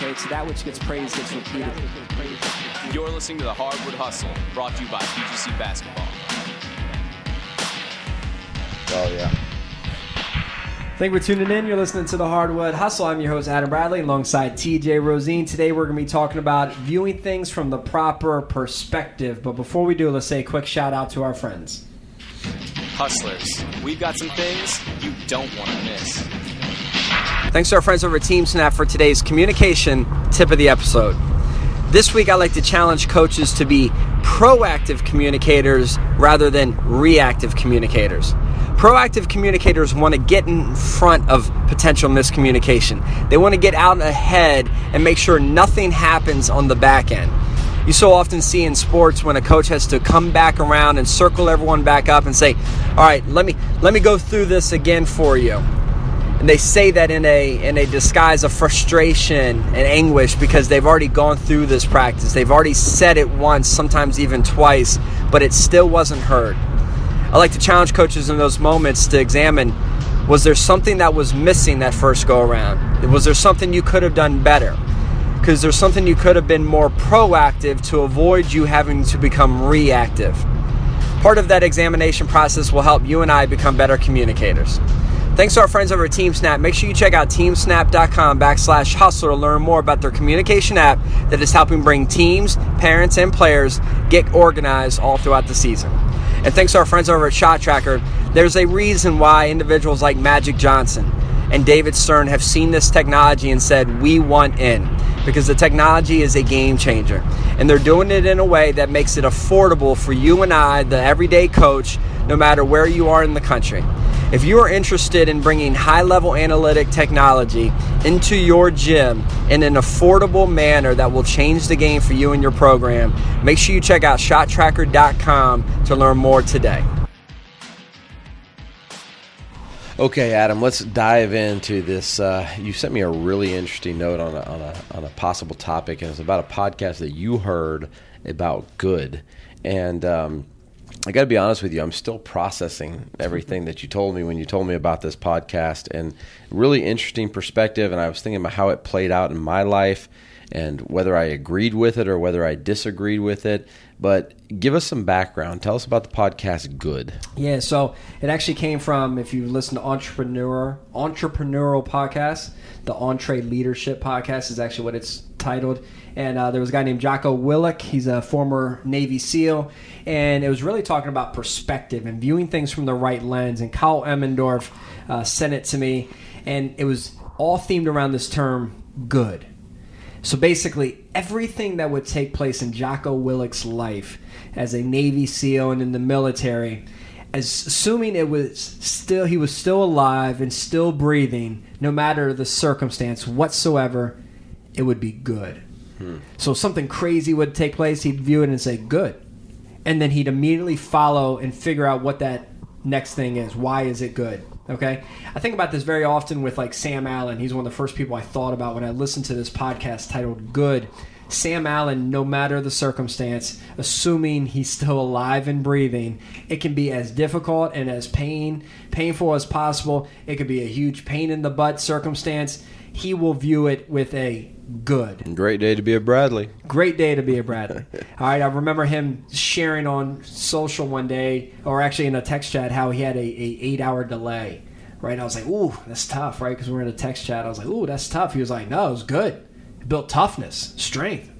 Okay, so that which gets praised gets repeated. You're listening to the Hardwood Hustle, brought to you by PGC Basketball. Oh yeah. Thank you for tuning in. You're listening to the Hardwood Hustle. I'm your host, Adam Bradley, alongside TJ Rosine. Today, we're going to be talking about viewing things from the proper perspective. But before we do, let's say a quick shout out to our friends. Hustlers, we've got some things you don't want to miss. Thanks to our friends over at TeamSnap for today's communication tip of the episode. This week, I'd like to challenge coaches to be proactive communicators rather than reactive communicators. Proactive communicators want to get in front of potential miscommunication. They want to get out ahead and make sure nothing happens on the back end. You so often see in sports when a coach has to come back around and circle everyone back up and say, "All right, let me let me go through this again for you." And they say that in a in a disguise of frustration and anguish because they've already gone through this practice. They've already said it once, sometimes even twice, but it still wasn't heard. I like to challenge coaches in those moments to examine was there something that was missing that first go around? Was there something you could have done better? Because there's something you could have been more proactive to avoid you having to become reactive. Part of that examination process will help you and I become better communicators. Thanks to our friends over at TeamSnap. Make sure you check out teamsnap.com backslash hustler to learn more about their communication app that is helping bring teams, parents, and players get organized all throughout the season. And thanks to our friends over at ShotTracker, there's a reason why individuals like Magic Johnson and David Stern have seen this technology and said, We want in. Because the technology is a game changer. And they're doing it in a way that makes it affordable for you and I, the everyday coach, no matter where you are in the country. If you are interested in bringing high level analytic technology into your gym in an affordable manner that will change the game for you and your program, make sure you check out shottracker.com to learn more today. Okay, Adam, let's dive into this. Uh, you sent me a really interesting note on a, on, a, on a possible topic, and it's about a podcast that you heard about good. And um, I got to be honest with you, I'm still processing everything that you told me when you told me about this podcast, and really interesting perspective. And I was thinking about how it played out in my life and whether I agreed with it or whether I disagreed with it. But give us some background. Tell us about the podcast Good. Yeah, so it actually came from if you listen to entrepreneur entrepreneurial podcast, the EntreLeadership podcast is actually what it's titled. And uh, there was a guy named Jocko Willink. He's a former Navy SEAL, and it was really talking about perspective and viewing things from the right lens. And Kyle Emmendorf uh, sent it to me, and it was all themed around this term "good." So basically, everything that would take place in Jocko Willink's life as a Navy SEAL and in the military, as assuming it was still he was still alive and still breathing, no matter the circumstance whatsoever, it would be good. Hmm. So something crazy would take place, he'd view it and say good, and then he'd immediately follow and figure out what that next thing is. Why is it good? Okay, I think about this very often with like Sam Allen. He's one of the first people I thought about when I listened to this podcast titled "Good." Sam Allen, no matter the circumstance, assuming he's still alive and breathing, it can be as difficult and as pain painful as possible. It could be a huge pain in the butt circumstance. He will view it with a good. Great day to be a Bradley. Great day to be a Bradley. All right, I remember him sharing on social one day, or actually in a text chat, how he had a, a eight hour delay. Right, I was like, "Ooh, that's tough." Right, because we're in a text chat. I was like, "Ooh, that's tough." He was like, "No, it was good. Built toughness, strength."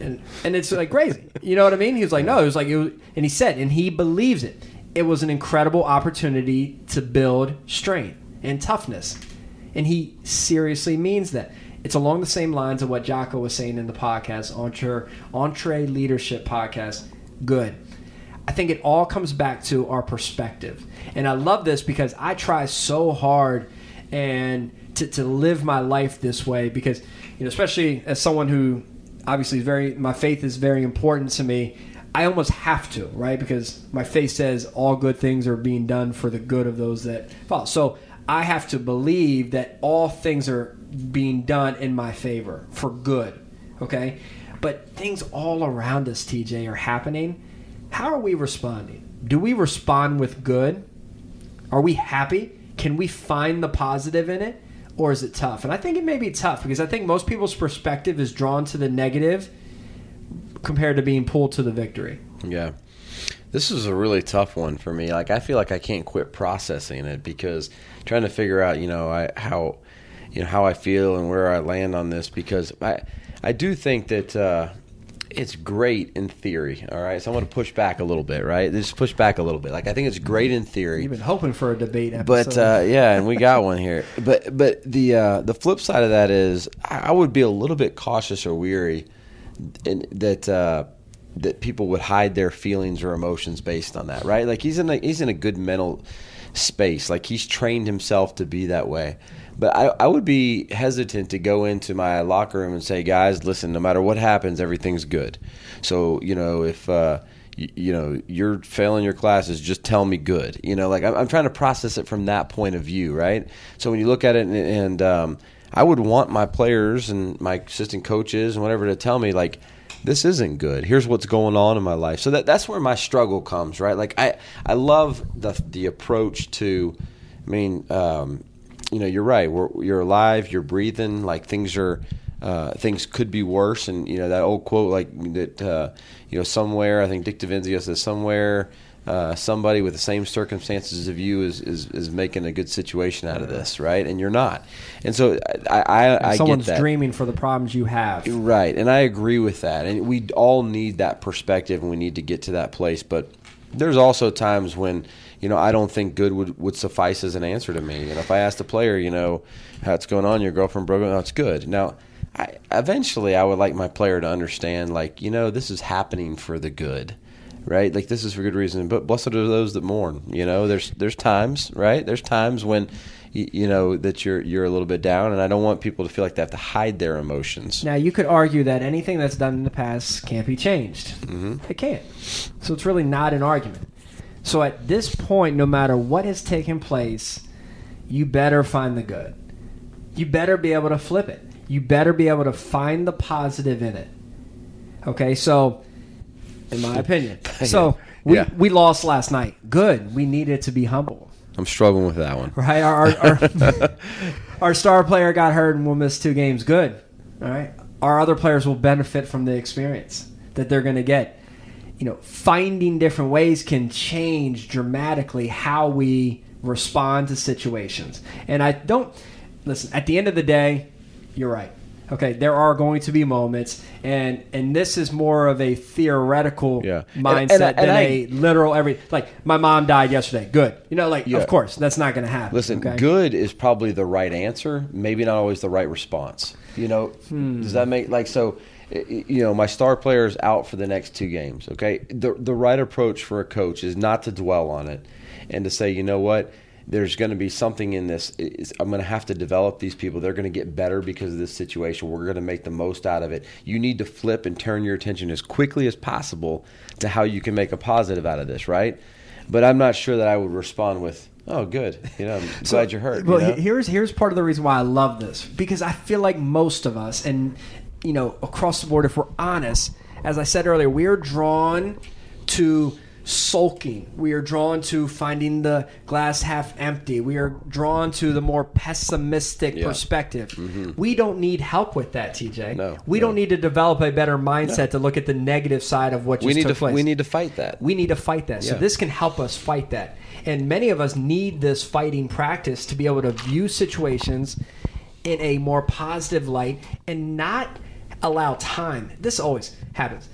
And, and it's like crazy, you know what I mean? He was like, no, it was like, it was, and he said, and he believes it. It was an incredible opportunity to build strength and toughness, and he seriously means that. It's along the same lines of what Jocko was saying in the podcast, Entre, Leadership Podcast. Good. I think it all comes back to our perspective. And I love this because I try so hard and to, to live my life this way because you know, especially as someone who obviously is very, my faith is very important to me. I almost have to, right? Because my faith says all good things are being done for the good of those that follow. So I have to believe that all things are being done in my favor for good, okay? But things all around us, TJ, are happening. How are we responding? Do we respond with good? Are we happy? Can we find the positive in it? Or is it tough? And I think it may be tough because I think most people's perspective is drawn to the negative compared to being pulled to the victory. Yeah. This is a really tough one for me. Like I feel like I can't quit processing it because trying to figure out, you know, I, how you know how I feel and where I land on this because I I do think that uh, it's great in theory. All right, so I'm going to push back a little bit, right? Just push back a little bit. Like I think it's great in theory. You've been hoping for a debate episode. But uh, yeah, and we got one here. But but the uh, the flip side of that is I would be a little bit cautious or weary in, that uh, that people would hide their feelings or emotions based on that, right? Like he's in a, he's in a good mental space. Like he's trained himself to be that way. But I, I would be hesitant to go into my locker room and say, guys, listen, no matter what happens, everything's good. So you know if. Uh, you, know you're failing your classes just tell me good you know like I'm, I'm, trying to process it from that point of view right so when you look at it and, and um, i would want my players and my assistant coaches and whatever to tell me like this isn't good. Here's what's going on in my life. So that that's where my struggle comes, right? Like I I love the the approach to, I mean, um, you know, you're right. We're, you're alive. You're breathing. Like things are. Uh, things could be worse, and you know that old quote, like that. Uh, you know, somewhere I think Dick DeVenzio says somewhere uh, somebody with the same circumstances of you is, is, is making a good situation out of this, right? And you're not. And so I, I, I someone's get that. dreaming for the problems you have, right? And I agree with that. And we all need that perspective, and we need to get to that place. But there's also times when you know I don't think good would, would suffice as an answer to me. And if I asked a player, you know, how's going on? Your girlfriend broke up? No, it's good. Now. I, eventually, I would like my player to understand, like, you know, this is happening for the good right? Like this is for good reason. But blessed are those that mourn. You know, there's there's times, right? There's times when you, know that you're you're a little bit down, and I don't want people to feel like they have to hide their emotions. Now you could argue that anything that's done in the past can't be changed. Mm-hmm. It can't. So it's really not an argument. So at this point, no matter what has taken place, you better find the good. You better be able to flip it. You better be able to find the positive in it. Okay, so in my opinion. So we, Yeah. we lost last night. Good. We needed to be humble. I'm struggling with that one. Right? Our our, our, our star player got hurt and will miss two games. Good. All right. Our other players will benefit from the experience that they're going to get. You know, finding different ways can change dramatically how we respond to situations. And I don't listen. At the end of the day, you're right. Okay, there are going to be moments, and and this is more of a theoretical Yeah. And- mindset and than and I- a literal every. Like my mom died yesterday. Good, you know, like Yeah. of course that's not going to happen. Listen, okay? good is probably the right answer, maybe not always the right response. You know, Hmm. does that make like so? You know, my star player is out for the next two games. Okay, the the right approach for a coach is not to dwell on it and to say, you know what, there's going to be something in this. Is I'm going to have to develop these people. They're going to get better because of this situation. We're going to make the most out of it. You need to flip and turn your attention as quickly as possible to how you can make a positive out of this, right? But I'm not sure that I would respond with, "Oh, good. You know, I'm glad you're hurt." Well, you know? here's here's part of the reason why I love this because I feel like most of us, and you know, across the board, if we're honest, as I said earlier, we are drawn to sulking. We are drawn to finding the glass half empty. We are drawn to the more pessimistic Yeah. perspective. Mm-hmm. We don't need help with that, TJ. No, we no. don't need to develop a better mindset to look at the negative side of what just we need took to place. we need to fight that. We need to fight that. So this can help us fight that. And many of us need this fighting practice to be able to view situations in a more positive light and not allow time. This always happens.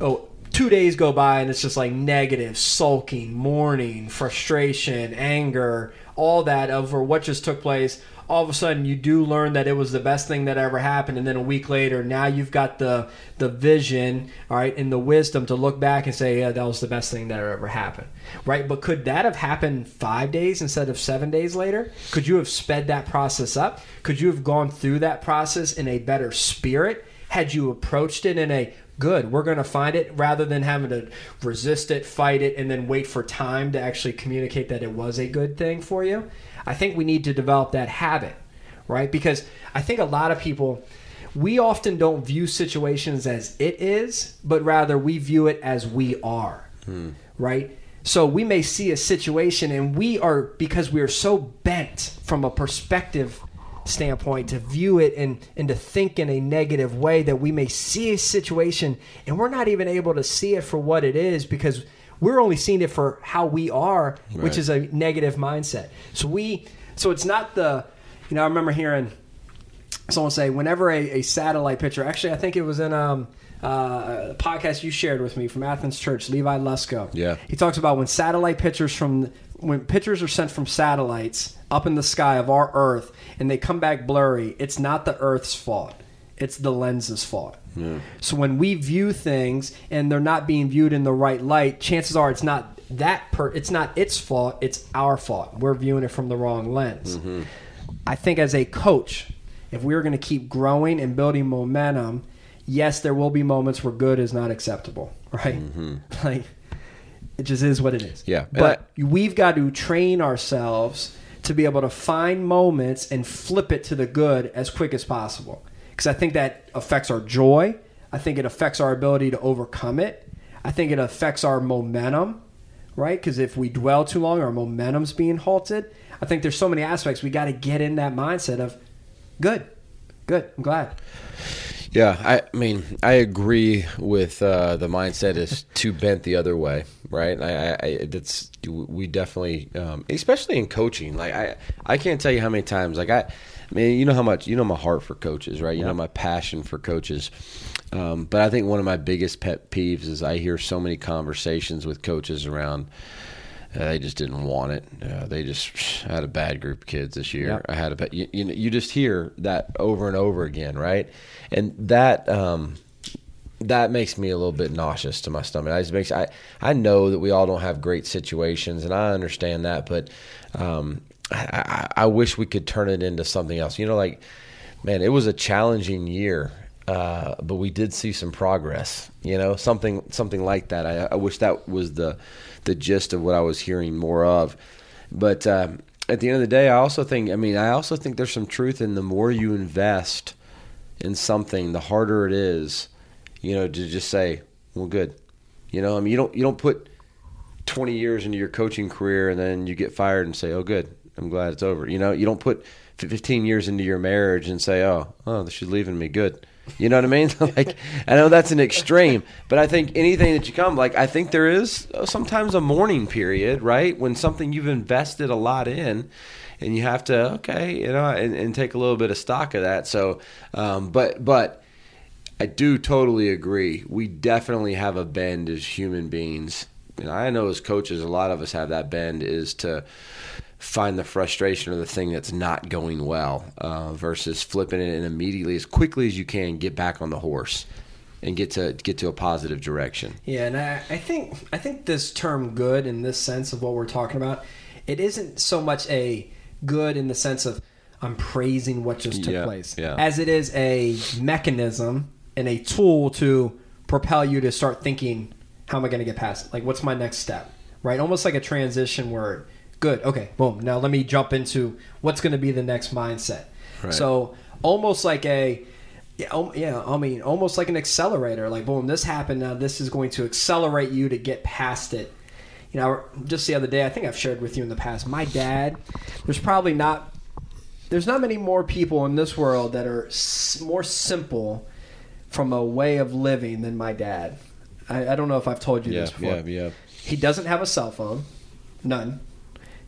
Oh, two days go by and it's just like negative, sulking, mourning, frustration, anger, all that over what just took place. all of a sudden you do learn that it was the best thing that ever happened and then a week later now you've got the the vision all right and the wisdom to look back and say yeah that was the best thing that ever happened. Right? But could that have happened five days instead of seven days later? Could you have sped that process up? Could you have gone through that process in a better spirit had you approached it in a good we're going to find it rather than having to resist it fight it and then wait for time to actually communicate that it was a good thing for you I think we need to develop that habit, right? Because I think a lot of people, we often don't view situations as it is, but rather we view it as we are, hmm. right? So we may see a situation and we are, because we are so bent from a perspective standpoint to view it and, and to think in a negative way that we may see a situation and we're not even able to see it for what it is because we're only seeing it for how we are, which is a negative mindset. So we, so it's not the, you know, I remember hearing someone say whenever a, a satellite picture, actually, I think it was in um, uh, a podcast you shared with me from Athens Church, Levi Lusko. Yeah. he talks about when satellite pictures from when pictures are sent from satellites up in the sky of our Earth and they come back blurry, it's not the Earth's fault. It's the lens's fault. So when we view things and they're not being viewed in the right light, chances are it's not that per it's not its fault, it's our fault. We're viewing it from the wrong lens. Mm-hmm. I think as a coach, if we're going to keep growing and building momentum, yes, there will be moments where good is not acceptable, right? Mm-hmm. Like it just is what it is. Yeah, But we've got to train ourselves to be able to find moments and flip it to the good as quick as possible. Because I think that affects our joy. I think it affects our ability to overcome it. I think it affects our momentum, right? Because if we dwell too long, our momentum's being halted. I think there's so many aspects. We got to get in that mindset of good, good. I'm glad. Yeah, I mean, I agree with uh, the mindset is too bent the other way, right? I, I, that's we definitely, um, especially in coaching. Like I, I can't tell you how many times. Like I, I mean, you know how much you know my heart for coaches, right? You know my passion for coaches. Um, but I think one of my biggest pet peeves is I hear so many conversations with coaches around. Uh, they just didn't want it. Uh, they just I had a bad group of kids this year. Yep. I had a bad, you, you know you just hear that over and over again, right? And that um, that makes me a little bit nauseous to my stomach. I just makes I I know that we all don't have great situations, and I understand that, but um, I, I, I wish we could turn it into something else. You know, like man, it was a challenging year. Uh, but we did see some progress, you know, something something like that. I, I wish that was the the gist of what I was hearing more of. But um, at the end of the day, I also think, I mean, I also think there's some truth in the more you invest in something, the harder it is, you know, to just say, well, good. You know, I mean, you don't you don't put 20 years into your coaching career and then you get fired and say, oh, good, I'm glad it's over. You know, you don't put 15 years into your marriage and say, oh, oh, she's leaving me, good. You know what I mean? like, I know that's an extreme, but I think anything that you come, like, I think there is uh, sometimes a mourning period, right? When something you've invested a lot in, and you have to, okay, you know, and, and take a little bit of stock of that. So, um, but, but I do totally agree. We definitely have a bend as human beings. And I know as coaches, a lot of us have that bend is to find the frustration or the thing that's not going well uh, versus flipping it and immediately as quickly as you can get back on the horse and get to get to a positive direction. Yeah, and I, I think I think this term "good" in this sense of what we're talking about, it isn't so much a good in the sense of I'm praising what just took Yeah, place, yeah. as it is a mechanism and a tool to propel you to start thinking, how am I going to get past it? Like, what's my next step? Right, almost like a transition word. Good. Okay. Boom. Now let me jump into what's going to be the next mindset. Right. So almost like a yeah, yeah. I mean, almost like an accelerator. Like, boom, this happened. Now this is going to accelerate you to get past it. You know, just the other day, I think I've shared with you in the past. My dad. There's probably not. There's not many more people in this world that are s- more simple from a way of living than my dad. I, I don't know if I've told you Yeah, this before. yeah, yeah. He doesn't have a cell phone, none.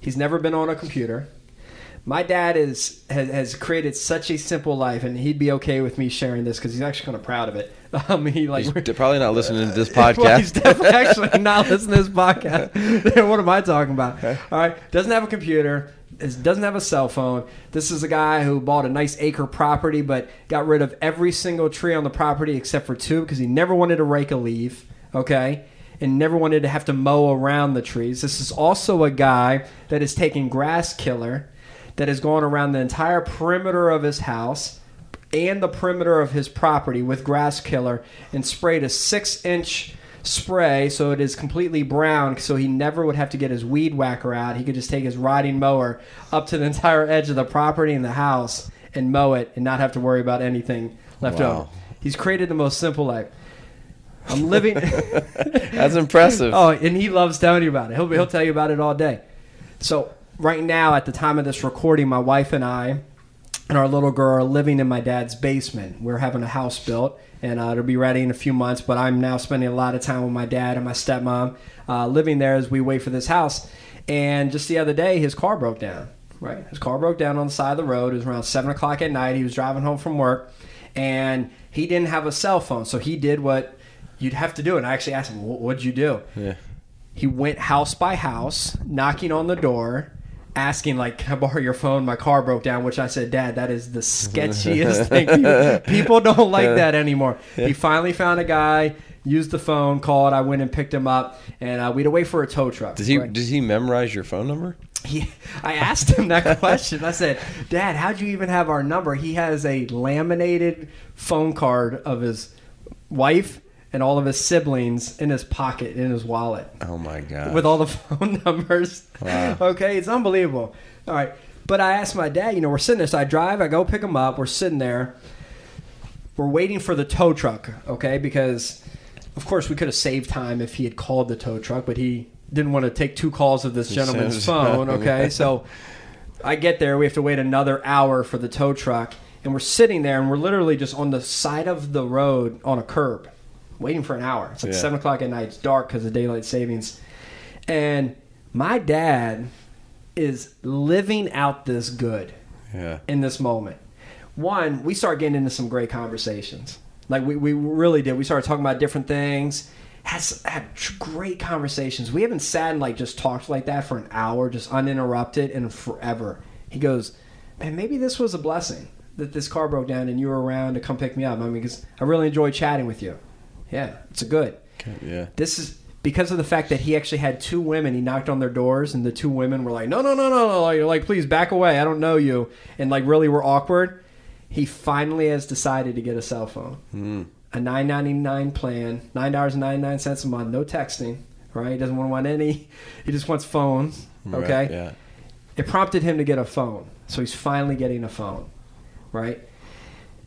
He's never been on a computer. My dad is has, has created such a simple life, and he'd be okay with me sharing this because he's actually kind of proud of it. Um, he like He's probably not listening to this well, podcast. he's definitely actually not listening to this podcast. what am I talking about? All right, doesn't have a computer. doesn't have a cell phone. This is a guy who bought a nice acre property, but got rid of every single tree on the property except for two because he never wanted to rake a leaf. Okay. And never wanted to have to mow around the trees. This is also a guy that is taking grass killer that has gone around the entire perimeter of his house and the perimeter of his property with grass killer and sprayed a six inch spray so it is completely brown so he never would have to get his weed whacker out. He could just take his riding mower up to the entire edge of the property and the house and mow it and not have to worry about anything left Wow. over. He's created the most simple life. I'm living. That's impressive. Oh, and he loves telling you about it. He'll he'll tell you about it all day. So right now, at the time of this recording, my wife and I and our little girl are living in my dad's basement. We're having a house built, and uh, it'll be ready in a few months. But I'm now spending a lot of time with my dad and my stepmom, uh, living there as we wait for this house. And just the other day, his car broke down. Right, his car broke down on the side of the road. It was around seven o'clock at night. He was driving home from work, and he didn't have a cell phone, so he did what you'd have to do. it. And I actually asked him, "What- "What'd you do?" Yeah. he went house by house, knocking on the door, asking like, "Can I borrow your phone? My car broke down." Which I said, "Dad, that is the sketchiest thing. People, people don't like that anymore." He finally found a guy, used the phone, called. I went and picked him up, and uh, we'd wait for a tow truck. Does he Right. does he memorize your phone number? He, I asked him that question. I said, "Dad, how'd you even have our number?" He has a laminated phone card of his wife and all of his siblings in his pocket in his wallet Oh my god. with all the phone numbers. Wow. Okay, it's unbelievable. All right, but I asked my dad. You know, we're sitting there. So I drive. I go pick him up. We're sitting there. We're waiting for the tow truck. Okay, because of course we could have saved time if he had called the tow truck, but he didn't want to take two calls of this gentleman's phone. Okay, so I get there. We have to wait another hour for the tow truck, and we're sitting there, and we're literally just on the side of the road on a curb, waiting for an hour. It's like Yeah. seven o'clock at night. It's dark because of daylight savings, and my dad is living out this good yeah. in this moment. One, we start getting into some great conversations. Like we, we really did. We started talking about different things. Had, s- had great conversations. We haven't sat and like just talked like that for an hour, just uninterrupted and forever. He goes, man, maybe this was a blessing that this car broke down and you were around to come pick me up. I mean, because I really enjoyed chatting with you. Yeah, it's a good Yeah. this is because of the fact that he actually had two women. He knocked on their doors, and the two women were like, "No, no, no, no, no! Like, like, please back away. I don't know you." And like, really, were awkward. He finally has decided to get a cell phone, hmm. a nine ninety nine plan, nine dollars and ninety nine cents a month, no texting. Right? He doesn't want to want any. He just wants phones. Okay. Right, yeah. It prompted him to get a phone, so he's finally getting a phone. Right?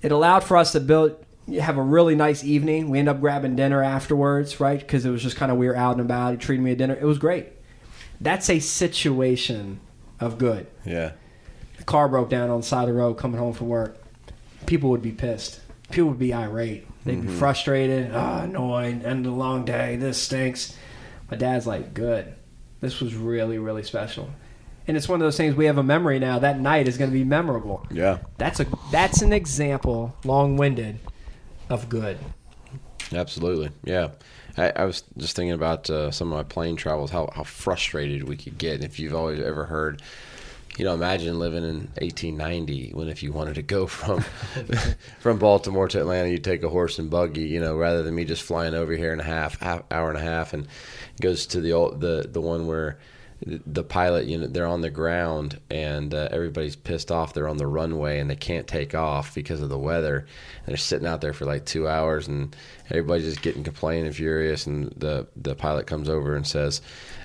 It allowed for us to build have a really nice evening. We end up grabbing dinner afterwards, right? Because it was just kind of we were out and about. He treated me to dinner. It was great. That's a situation of good. Yeah. The car broke down on the side of the road coming home from work. People would be pissed. People would be irate. They'd be mm-hmm. frustrated. Ah, oh, annoyed. End of the long day. This stinks. My dad's like, good. This was really, really special. And it's one of those things we have a memory now. That night is going to be memorable. Yeah. That's a that's an example, long-winded, of good. Absolutely. Yeah. I, I was just thinking about uh, some of my plane travels, how, how frustrated we could get. And if you've always ever heard, you know, imagine living in 1890 when if you wanted to go from from Baltimore to Atlanta, you'd take a horse and buggy, you know, rather than me just flying over here in a half, half hour and a half, and goes to the old the the one where the pilot, you know, they're on the ground and uh, everybody's pissed off. They're on the runway and they can't take off because of the weather. And they're sitting out there for like two hours and everybody's just getting complaining and furious. And the the pilot comes over and says,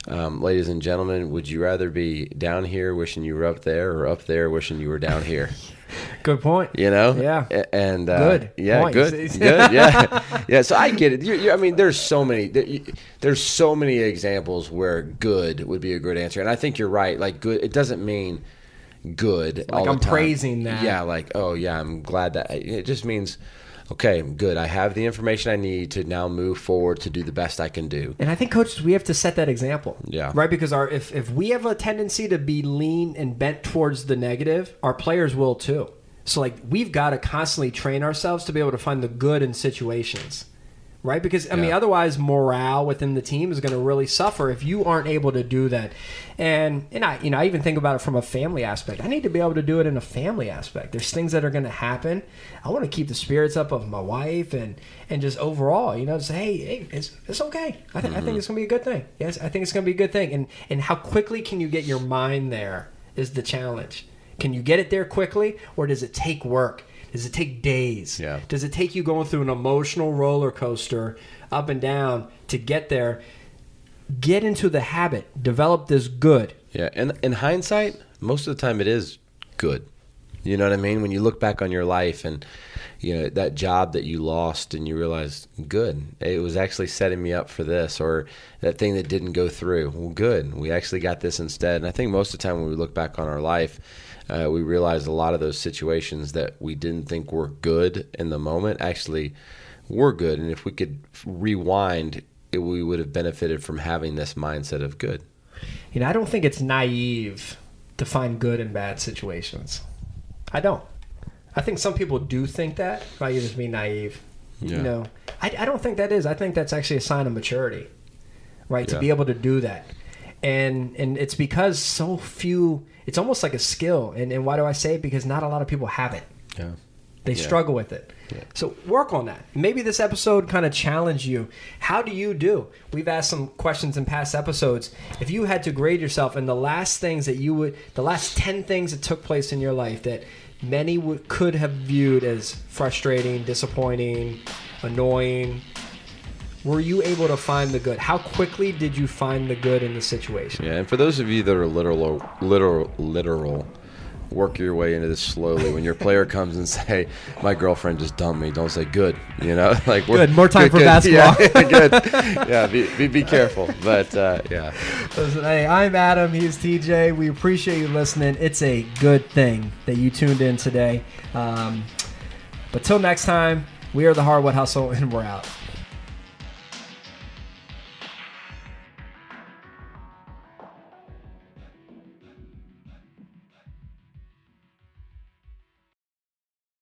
um, "Ladies and gentlemen, would you rather be down here wishing you were up there, or up there wishing you were down here?" Good point. You know, Yeah. And uh, Good yeah, point. good, good, yeah, yeah. So I get it. You, you, I mean, there's so many, there's so many examples where good would be a good answer, and I think you're right. Like good, it doesn't mean good. all I'm praising that. Yeah, like oh yeah, I'm glad that. It just means okay, good. I have the information I need to now move forward to do the best I can do. And I think coaches, we have to set that example. Yeah. Right? Because our if, if we have a tendency to be lean and bent towards the negative, our players will too. So like we've got to constantly train ourselves to be able to find the good in situations. Right? Because I mean, otherwise, morale within the team is going to really suffer if you aren't able to do that. And and I, you know, I even think about it from a family aspect. I need to be able to do it in a family aspect. There's things that are going to happen. I want to keep the spirits up of my wife and and just overall, you know, say, hey, hey, it's it's okay. I, th- I think mm-hmm. it's going to be a good thing. Yes, I think it's going to be a good thing. And and how quickly can you get your mind there is the challenge. Can you get it there quickly, or does it take work? Does it take days? Yeah. Does it take you going through an emotional roller coaster up and down to get there? Get into the habit. Develop this good. Yeah, and in hindsight, most of the time it is good. You know what I mean? When you look back on your life and you know that job that you lost and you realize, good, it was actually setting me up for this, or that thing that didn't go through. Well, good, we actually got this instead. And I think most of the time when we look back on our life, uh, we realize a lot of those situations that we didn't think were good in the moment actually were good. And if we could rewind, it, we would have benefited from having this mindset of good. You know, I don't think it's naive to find good in bad situations. I don't. I think some people do think that. Might just be naive. Yeah. You know, I, I don't think that is. I think that's actually a sign of maturity, right? To be able to do that, and and it's because so few. It's almost like a skill, and and why do I say it? Because not a lot of people have it. Yeah. They Yeah. struggle with it. Yeah. So work on that. Maybe this episode kind of challenged you. How do you do? We've asked some questions in past episodes. If you had to grade yourself and the last things that you would, the last 10 things that took place in your life that many would, could have viewed as frustrating, disappointing, annoying, were you able to find the good? How quickly did you find the good in the situation? Yeah, and for those of you that are literal, literal, literal, work your way into this slowly. When your player comes and say, "My girlfriend just dumped me," don't say "good." You know, like we're- Good, more time for basketball. Yeah, good. Yeah, be, be, be careful. But uh, yeah, Listen, hey, I'm Adam. He's TJ. We appreciate you listening. It's a good thing that you tuned in today. Um, but till next time, we are the Hardwood Hustle, and we're out.